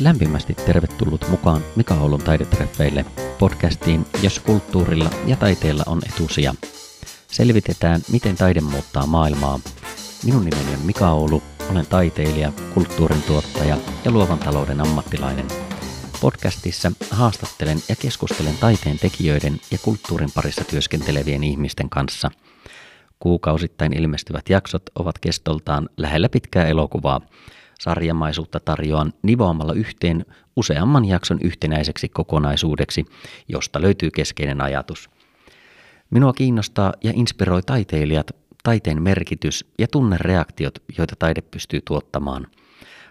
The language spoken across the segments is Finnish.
Lämpimästi tervetullut mukaan Mika Oulun taidetreffeille podcastiin, jos kulttuurilla ja taiteella on etusia. Selvitetään, miten taide muuttaa maailmaa. Minun nimeni on Mika Oulu, olen taiteilija, kulttuurin tuottaja ja luovan talouden ammattilainen. Podcastissa haastattelen ja keskustelen taiteen tekijöiden ja kulttuurin parissa työskentelevien ihmisten kanssa. Kuukausittain ilmestyvät jaksot ovat kestoltaan lähellä pitkää elokuvaa – sarjamaisuutta tarjoan nivoamalla yhteen useamman jakson yhtenäiseksi kokonaisuudeksi, josta löytyy keskeinen ajatus. Minua kiinnostaa ja inspiroi taiteilijat, taiteen merkitys ja tunnereaktiot, joita taide pystyy tuottamaan.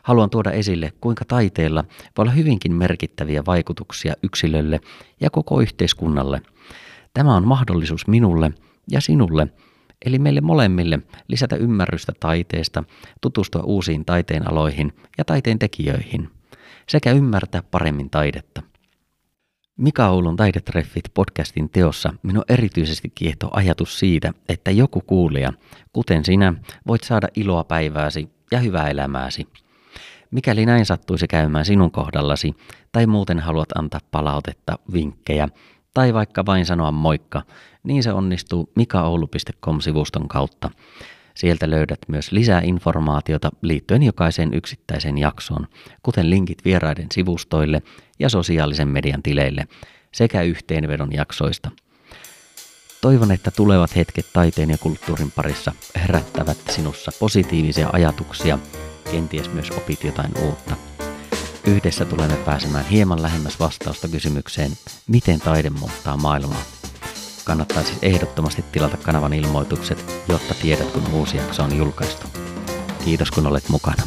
Haluan tuoda esille, kuinka taiteella voi olla hyvinkin merkittäviä vaikutuksia yksilölle ja koko yhteiskunnalle. Tämä on mahdollisuus minulle ja sinulle – eli meille molemmille lisätä ymmärrystä taiteesta, tutustua uusiin taiteen aloihin ja taiteen tekijöihin, sekä ymmärtää paremmin taidetta. Mika Oulun Taidetreffit podcastin teossa minun erityisesti kiehtoo ajatus siitä, että joku kuulija, kuten sinä, voit saada iloa päivääsi ja hyvää elämääsi. Mikäli näin sattuisi käymään sinun kohdallasi, tai muuten haluat antaa palautetta, vinkkejä, tai vaikka vain sanoa moikka, niin se onnistuu mikaoulu.com-sivuston kautta. Sieltä löydät myös lisää informaatiota liittyen jokaiseen yksittäiseen jaksoon, kuten linkit vieraiden sivustoille ja sosiaalisen median tileille sekä yhteenvedon jaksoista. Toivon, että tulevat hetket taiteen ja kulttuurin parissa herättävät sinussa positiivisia ajatuksia, kenties myös opit jotain uutta. Yhdessä tulemme pääsemään hieman lähemmäs vastausta kysymykseen, miten taide muuttaa maailmaa. Kannattaa siis ehdottomasti tilata kanavan ilmoitukset, jotta tiedät kun uusi jakso on julkaistu. Kiitos kun olet mukana.